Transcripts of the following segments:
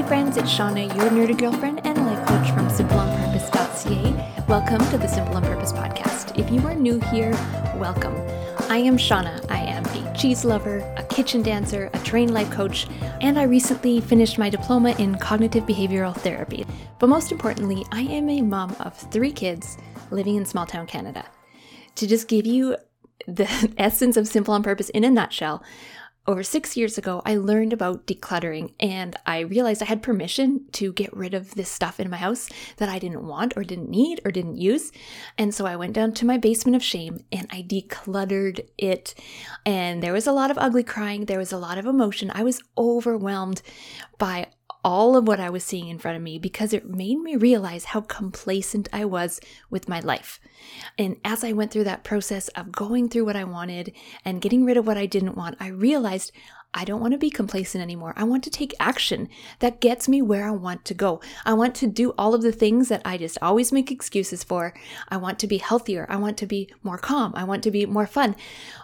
Hey friends, it's Shauna, your nerdy girlfriend and life coach from simpleonpurpose.ca. Welcome to the Simple on Purpose podcast. If you are new here, welcome. I am Shauna. I am a cheese lover, a kitchen dancer, a trained life coach, and I recently finished my diploma in cognitive behavioral therapy. But most importantly, I am a mom of three kids living in small town Canada. To just give you the essence of Simple on Purpose in a nutshell, over six years ago, I learned about decluttering and I realized I had permission to get rid of this stuff in my house that I didn't want or didn't need or didn't use. And so I went down to my basement of shame and I decluttered it. And there was a lot of ugly crying, there was a lot of emotion. I was overwhelmed by all of what I was seeing in front of me because it made me realize how complacent I was with my life. And as I went through that process of going through what I wanted and getting rid of what I didn't want, I realized I don't want to be complacent anymore. I want to take action that gets me where I want to go. I want to do all of the things that I just always make excuses for. I want to be healthier. I want to be more calm. I want to be more fun.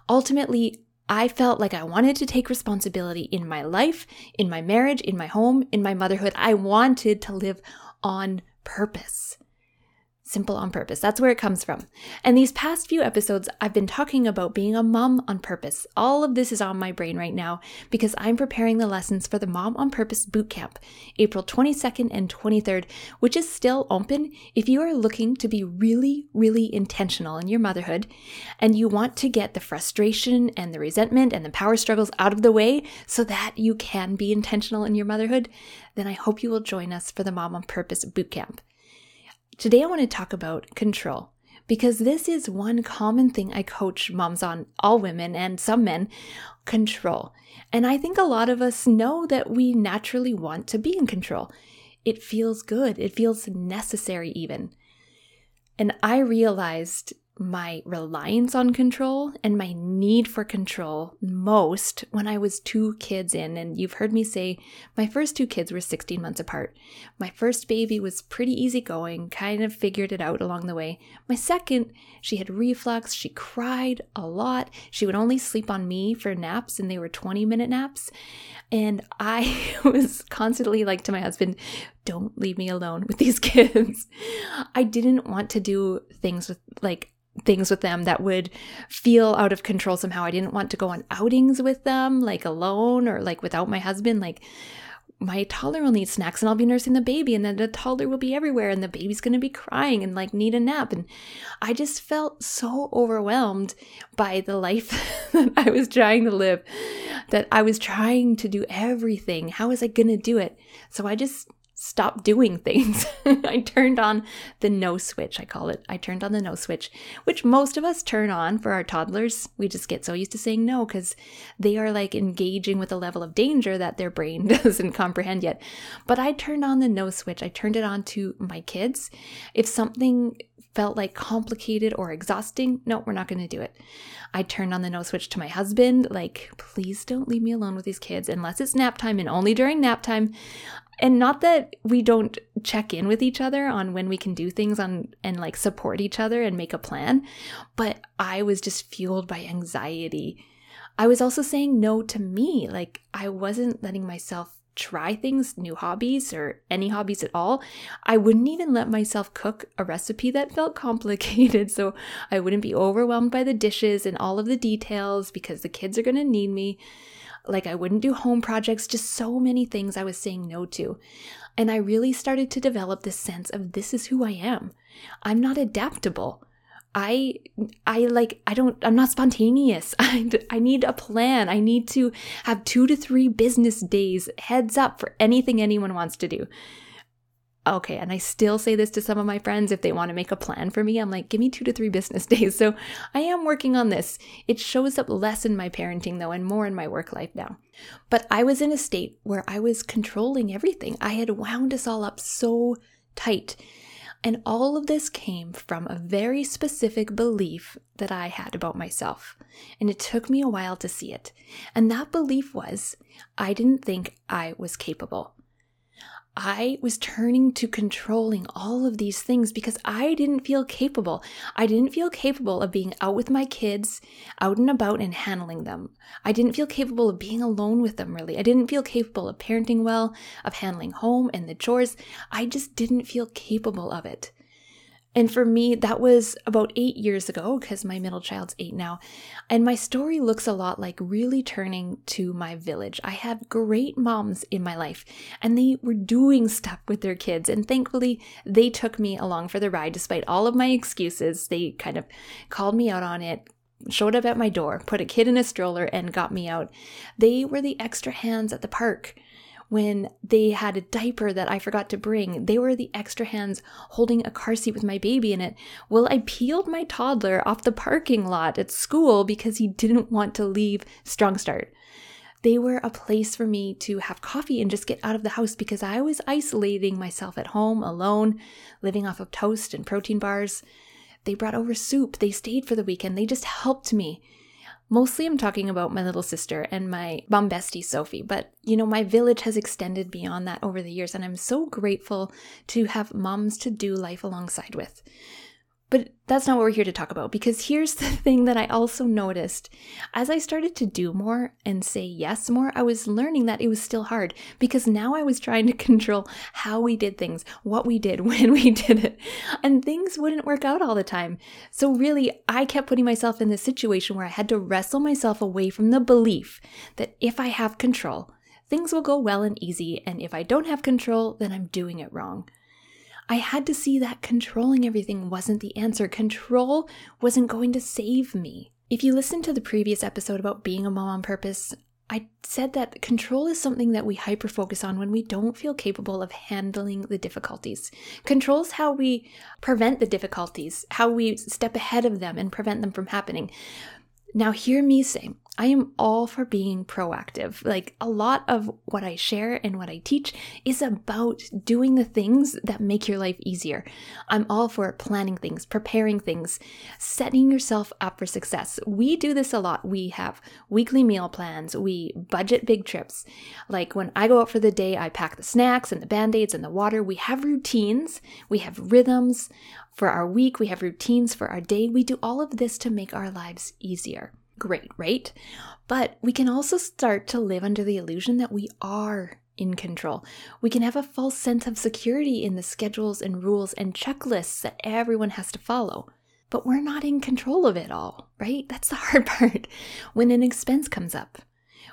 Ultimately, I felt like I wanted to take responsibility in my life, in my marriage, in my home, in my motherhood. I wanted to live on purpose. Simple on purpose. That's where it comes from. And these past few episodes, I've been talking about being a mom on purpose. All of this is on my brain right now because I'm preparing the lessons for the Mom on Purpose Bootcamp, April 22nd and 23rd, which is still open if you are looking to be really, really intentional in your motherhood and you want to get the frustration and the resentment and the power struggles out of the way so that you can be intentional in your motherhood. Then I hope you will join us for the Mom on Purpose Bootcamp. Today, I want to talk about control because this is one common thing I coach moms on, all women and some men control. And I think a lot of us know that we naturally want to be in control. It feels good, it feels necessary, even. And I realized my reliance on control and my need for control most when I was two kids in. And you've heard me say my first two kids were 16 months apart. My first baby was pretty easygoing, kind of figured it out along the way. My second, she had reflux, she cried a lot. She would only sleep on me for naps, and they were 20 minute naps. And I was constantly like to my husband, don't leave me alone with these kids. I didn't want to do things with like things with them that would feel out of control somehow. I didn't want to go on outings with them, like alone or like without my husband. Like, my toddler will need snacks and I'll be nursing the baby, and then the toddler will be everywhere, and the baby's gonna be crying and like need a nap. And I just felt so overwhelmed by the life that I was trying to live that I was trying to do everything. How was I gonna do it? So I just stop doing things. I turned on the no switch, I call it. I turned on the no switch, which most of us turn on for our toddlers. We just get so used to saying no because they are like engaging with a level of danger that their brain doesn't comprehend yet. But I turned on the no switch. I turned it on to my kids. If something felt like complicated or exhausting, no, we're not going to do it. I turned on the no switch to my husband, like, please don't leave me alone with these kids unless it's nap time and only during nap time and not that we don't check in with each other on when we can do things on and like support each other and make a plan but i was just fueled by anxiety. I was also saying no to me like i wasn't letting myself try things new hobbies or any hobbies at all. I wouldn't even let myself cook a recipe that felt complicated so i wouldn't be overwhelmed by the dishes and all of the details because the kids are going to need me like I wouldn't do home projects, just so many things I was saying no to. And I really started to develop this sense of this is who I am. I'm not adaptable. I I like I don't I'm not spontaneous. I I need a plan. I need to have 2 to 3 business days heads up for anything anyone wants to do okay, and I still say this to some of my friends if they want to make a plan for me. I'm like, give me two to three business days. So I am working on this. It shows up less in my parenting though, and more in my work life now. But I was in a state where I was controlling everything. I had wound us all up so tight. And all of this came from a very specific belief that I had about myself. And it took me a while to see it. And that belief was I didn't think I was capable. I was turning to controlling all of these things because I didn't feel capable. I didn't feel capable of being out with my kids, out and about and handling them. I didn't feel capable of being alone with them, really. I didn't feel capable of parenting well, of handling home and the chores. I just didn't feel capable of it. And for me, that was about eight years ago because my middle child's eight now. And my story looks a lot like really turning to my village. I have great moms in my life and they were doing stuff with their kids. And thankfully, they took me along for the ride despite all of my excuses. They kind of called me out on it, showed up at my door, put a kid in a stroller, and got me out. They were the extra hands at the park when they had a diaper that I forgot to bring. They were the extra hands holding a car seat with my baby in it. Well, I peeled my toddler off the parking lot at school because he didn't want to leave Strong Start. They were a place for me to have coffee and just get out of the house because I was isolating myself at home alone, living off of toast and protein bars. They brought over soup. They stayed for the weekend. They just helped me. Mostly I'm talking about my little sister and my mom bestie Sophie, but you know, my village has extended beyond that over the years, and I'm so grateful to have moms to do life alongside with. But that's not what we're here to talk about because here's the thing that I also noticed. As I started to do more and say yes more, I was learning that it was still hard because now I was trying to control how we did things, what we did, when we did it, and things wouldn't work out all the time. So, really, I kept putting myself in this situation where I had to wrestle myself away from the belief that if I have control, things will go well and easy, and if I don't have control, then I'm doing it wrong. I had to see that controlling everything wasn't the answer. Control wasn't going to save me. If you listen to the previous episode about being a mom on purpose, I said that control is something that we hyper focus on when we don't feel capable of handling the difficulties. Control is how we prevent the difficulties, how we step ahead of them and prevent them from happening. Now, hear me say, I am all for being proactive. Like a lot of what I share and what I teach is about doing the things that make your life easier. I'm all for planning things, preparing things, setting yourself up for success. We do this a lot. We have weekly meal plans, we budget big trips. Like when I go out for the day, I pack the snacks and the band aids and the water. We have routines, we have rhythms for our week, we have routines for our day. We do all of this to make our lives easier. Great, right? But we can also start to live under the illusion that we are in control. We can have a false sense of security in the schedules and rules and checklists that everyone has to follow. But we're not in control of it all, right? That's the hard part. When an expense comes up,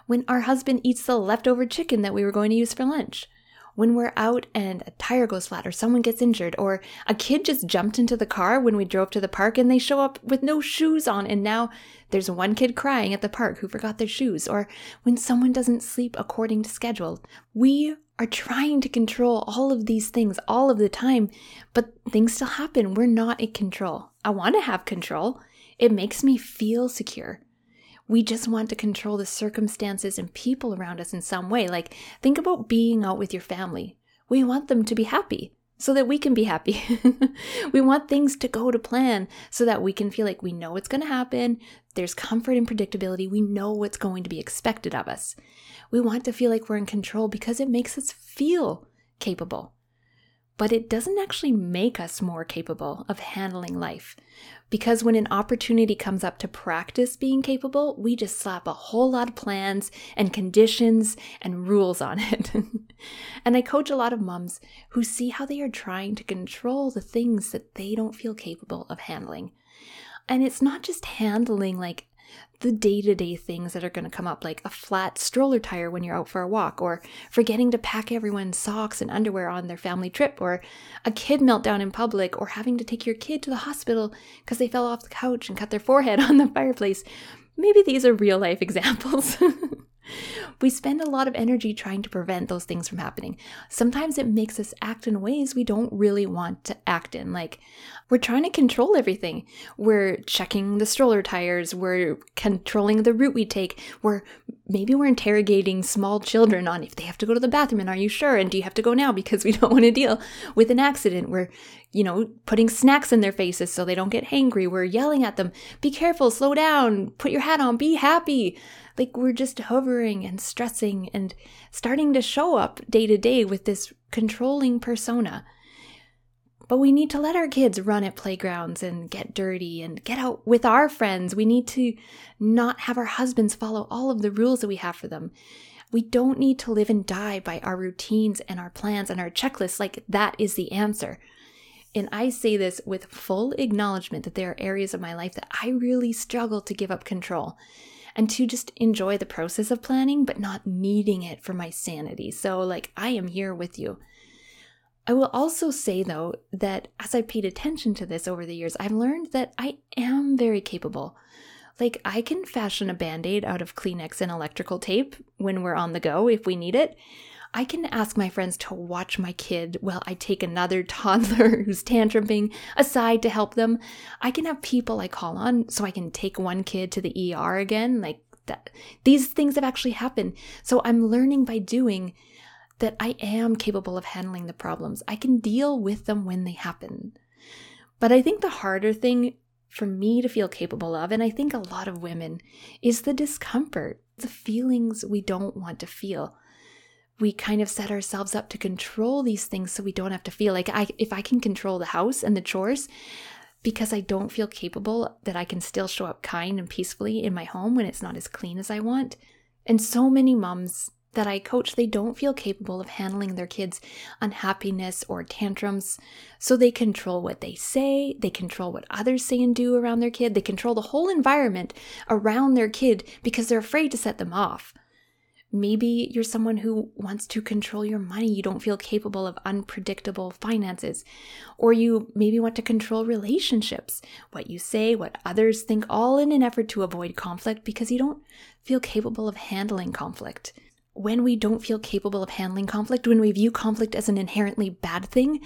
when our husband eats the leftover chicken that we were going to use for lunch, when we're out and a tire goes flat or someone gets injured or a kid just jumped into the car when we drove to the park and they show up with no shoes on and now there's one kid crying at the park who forgot their shoes or when someone doesn't sleep according to schedule. We are trying to control all of these things all of the time, but things still happen. We're not in control. I want to have control. It makes me feel secure. We just want to control the circumstances and people around us in some way. Like, think about being out with your family. We want them to be happy so that we can be happy. we want things to go to plan so that we can feel like we know what's going to happen. There's comfort and predictability. We know what's going to be expected of us. We want to feel like we're in control because it makes us feel capable but it doesn't actually make us more capable of handling life. Because when an opportunity comes up to practice being capable, we just slap a whole lot of plans and conditions and rules on it. and I coach a lot of moms who see how they are trying to control the things that they don't feel capable of handling. And it's not just handling like the day to day things that are going to come up, like a flat stroller tire when you're out for a walk, or forgetting to pack everyone's socks and underwear on their family trip, or a kid meltdown in public, or having to take your kid to the hospital because they fell off the couch and cut their forehead on the fireplace. Maybe these are real life examples. We spend a lot of energy trying to prevent those things from happening. Sometimes it makes us act in ways we don't really want to act in. Like we're trying to control everything. We're checking the stroller tires, we're controlling the route we take, we're maybe we're interrogating small children on if they have to go to the bathroom and are you sure and do you have to go now because we don't want to deal with an accident we're you know putting snacks in their faces so they don't get hangry we're yelling at them be careful slow down put your hat on be happy like we're just hovering and stressing and starting to show up day to day with this controlling persona but we need to let our kids run at playgrounds and get dirty and get out with our friends. We need to not have our husbands follow all of the rules that we have for them. We don't need to live and die by our routines and our plans and our checklists like that is the answer. And I say this with full acknowledgement that there are areas of my life that I really struggle to give up control and to just enjoy the process of planning, but not needing it for my sanity. So, like, I am here with you. I will also say, though, that as I've paid attention to this over the years, I've learned that I am very capable. Like, I can fashion a band aid out of Kleenex and electrical tape when we're on the go if we need it. I can ask my friends to watch my kid while I take another toddler who's tantruming aside to help them. I can have people I call on so I can take one kid to the ER again. Like, that. these things have actually happened. So I'm learning by doing that I am capable of handling the problems. I can deal with them when they happen. But I think the harder thing for me to feel capable of, and I think a lot of women, is the discomfort, the feelings we don't want to feel. We kind of set ourselves up to control these things so we don't have to feel like I if I can control the house and the chores because I don't feel capable that I can still show up kind and peacefully in my home when it's not as clean as I want. And so many moms that I coach, they don't feel capable of handling their kids' unhappiness or tantrums. So they control what they say, they control what others say and do around their kid, they control the whole environment around their kid because they're afraid to set them off. Maybe you're someone who wants to control your money. You don't feel capable of unpredictable finances. Or you maybe want to control relationships, what you say, what others think, all in an effort to avoid conflict because you don't feel capable of handling conflict when we don't feel capable of handling conflict, when we view conflict as an inherently bad thing,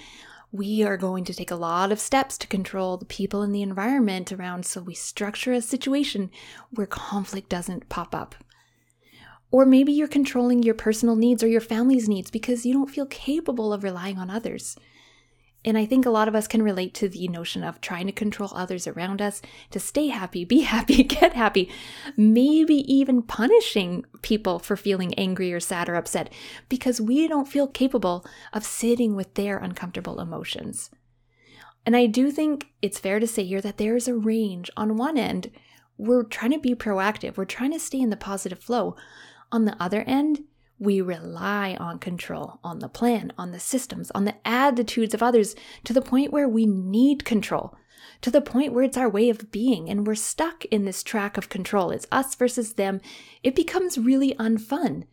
we are going to take a lot of steps to control the people and the environment around so we structure a situation where conflict doesn't pop up. Or maybe you're controlling your personal needs or your family's needs because you don't feel capable of relying on others. And I think a lot of us can relate to the notion of trying to control others around us to stay happy, be happy, get happy, maybe even punishing people for feeling angry or sad or upset because we don't feel capable of sitting with their uncomfortable emotions. And I do think it's fair to say here that there is a range. On one end, we're trying to be proactive, we're trying to stay in the positive flow. On the other end, we rely on control, on the plan, on the systems, on the attitudes of others to the point where we need control, to the point where it's our way of being and we're stuck in this track of control. It's us versus them. It becomes really unfun.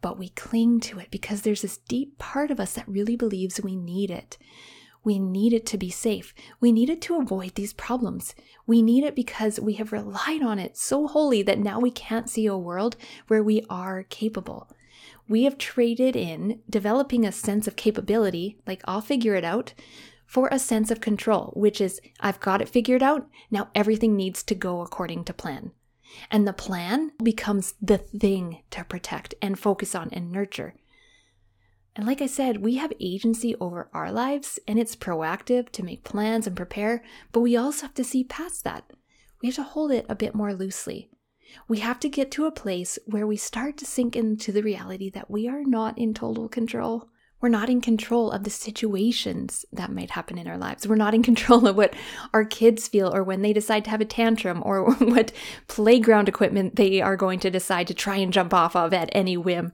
But we cling to it because there's this deep part of us that really believes we need it. We need it to be safe. We need it to avoid these problems. We need it because we have relied on it so wholly that now we can't see a world where we are capable. We have traded in developing a sense of capability, like I'll figure it out, for a sense of control, which is I've got it figured out. Now everything needs to go according to plan. And the plan becomes the thing to protect and focus on and nurture. And like I said, we have agency over our lives, and it's proactive to make plans and prepare, but we also have to see past that. We have to hold it a bit more loosely. We have to get to a place where we start to sink into the reality that we are not in total control. We're not in control of the situations that might happen in our lives. We're not in control of what our kids feel or when they decide to have a tantrum or what playground equipment they are going to decide to try and jump off of at any whim.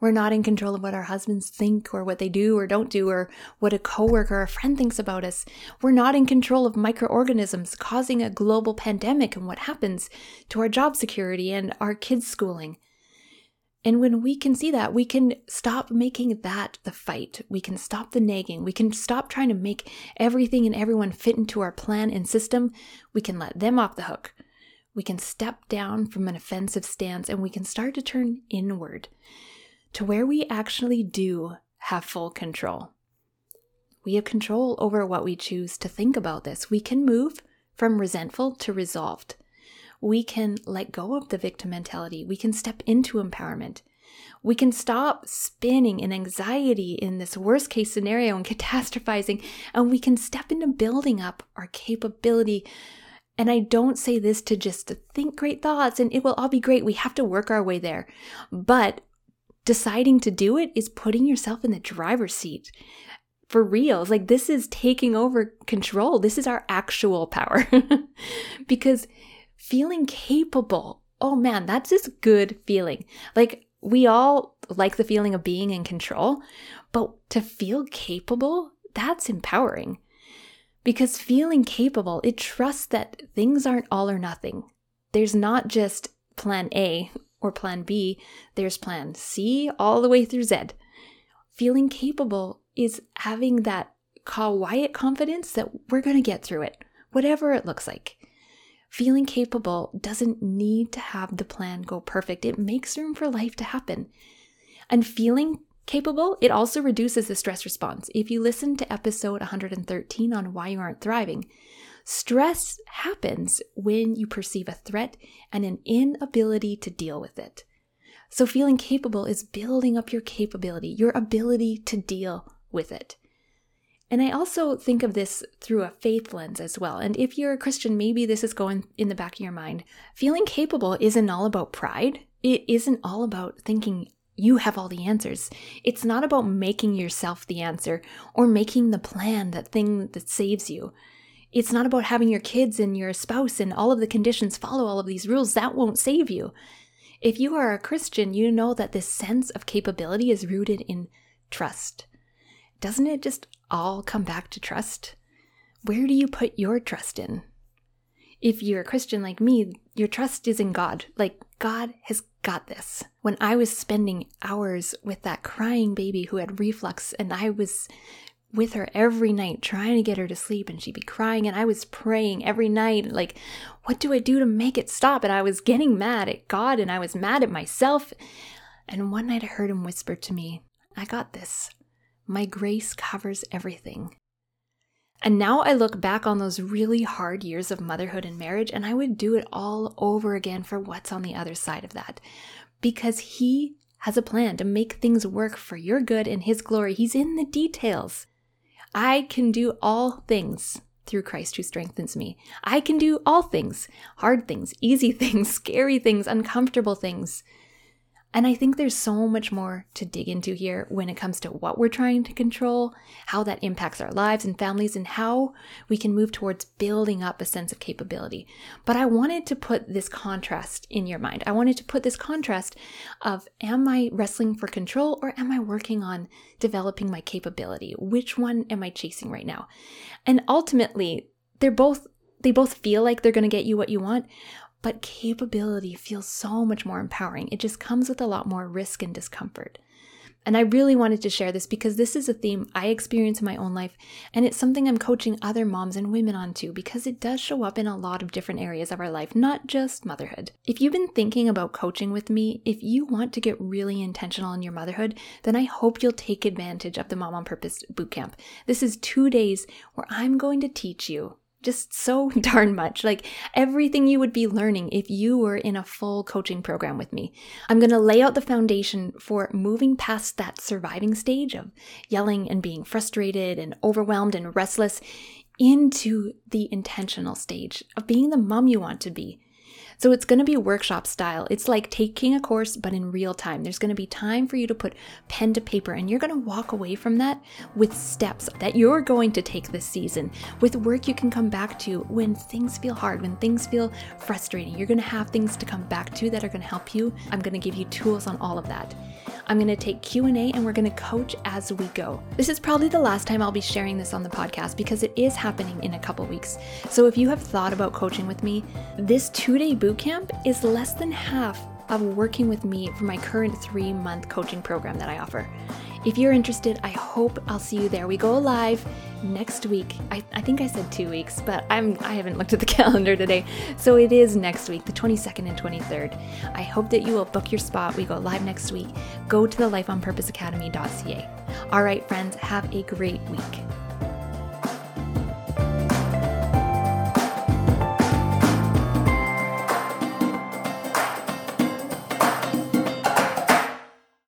We're not in control of what our husbands think or what they do or don't do or what a coworker or a friend thinks about us. We're not in control of microorganisms causing a global pandemic and what happens to our job security and our kids' schooling. And when we can see that, we can stop making that the fight. We can stop the nagging. We can stop trying to make everything and everyone fit into our plan and system. We can let them off the hook. We can step down from an offensive stance and we can start to turn inward to where we actually do have full control. We have control over what we choose to think about this. We can move from resentful to resolved. we can let go of the victim mentality. We can step into empowerment. We can stop spinning in anxiety in this worst case scenario and catastrophizing, and we can step into building up our capability. And I don't say this to just think great thoughts and it will all be great. We have to work our way there. But deciding to do it is putting yourself in the driver's seat for real. It's like this is taking over control. This is our actual power. because feeling capable, oh man, that's this good feeling. Like we all like the feeling of being in control, but to feel capable, that's empowering. Because feeling capable, it trusts that things aren't all or nothing. There's not just plan A or plan B, there's plan C all the way through Z. Feeling capable is having that quiet confidence that we're going to get through it, whatever it looks like. Feeling capable doesn't need to have the plan go perfect. It makes room for life to happen. And feeling capable, it also reduces the stress response. If you listen to episode 113 on why you aren't thriving, stress happens when you perceive a threat and an inability to deal with it. So, feeling capable is building up your capability, your ability to deal with it. And I also think of this through a faith lens as well. And if you're a Christian, maybe this is going in the back of your mind. Feeling capable isn't all about pride. It isn't all about thinking you have all the answers. It's not about making yourself the answer or making the plan, that thing that saves you. It's not about having your kids and your spouse and all of the conditions follow all of these rules. That won't save you. If you are a Christian, you know that this sense of capability is rooted in trust doesn't it just all come back to trust? Where do you put your trust in? If you're a Christian like me, your trust is in God. Like, God has got this. When I was spending hours with that crying baby who had reflux, and I was with her every night trying to get her to sleep, and she'd be crying, and I was praying every night, like, what do I do to make it stop? And I was getting mad at God, and I was mad at myself. And one night I heard him whisper to me, I got this. My grace covers everything. And now I look back on those really hard years of motherhood and marriage, and I would do it all over again for what's on the other side of that. Because He has a plan to make things work for your good and His glory. He's in the details. I can do all things through Christ who strengthens me. I can do all things hard things, easy things, scary things, uncomfortable things. And I think there's so much more to dig into here when it comes to what we're trying to control, how that impacts our lives and families, and how we can move towards building up a sense of capability. But I wanted to put this contrast in your mind. I wanted to put this contrast of am I wrestling for control or am I working on developing my capability? Which one am I chasing right now? And ultimately, they're both they both feel like they're going to get you what you want, but capability feels so much more empowering. It just comes with a lot more risk and discomfort. And I really wanted to share this because this is a theme I experience in my own life, and it's something I'm coaching other moms and women on too because it does show up in a lot of different areas of our life, not just motherhood. If you've been thinking about coaching with me, if you want to get really intentional in your motherhood, then I hope you'll take advantage of the Mom on Purpose Bootcamp. This is two days where I'm going to teach you just so darn much. Like everything you would be learning if you were in a full coaching program with me. I'm going to lay out the foundation for moving past that surviving stage of yelling and being frustrated and overwhelmed and restless into the intentional stage of being the mom you want to be so it's going to be workshop style. It's like taking a course, but in real time. There's going to be time for you to put pen to paper, and you're going to walk away from that with steps that you're going to take this season, with work you can come back to when things feel hard, when things feel frustrating. You're going to have things to come back to that are going to help you. I'm going to give you tools on all of that. I'm going to take Q&A and we're going to coach as we go. This is probably the last time I'll be sharing this on the podcast because it is happening in a couple weeks. So if you have thought about coaching with me, this 2-day bootcamp is less than half of working with me for my current 3-month coaching program that I offer. If you're interested, I hope I'll see you there. We go live next week. I, I think I said two weeks, but I'm I haven't looked at the calendar today. So it is next week, the 22nd and 23rd. I hope that you will book your spot. We go live next week. Go to the lifeonpurposeacademy.ca. All right, friends, have a great week.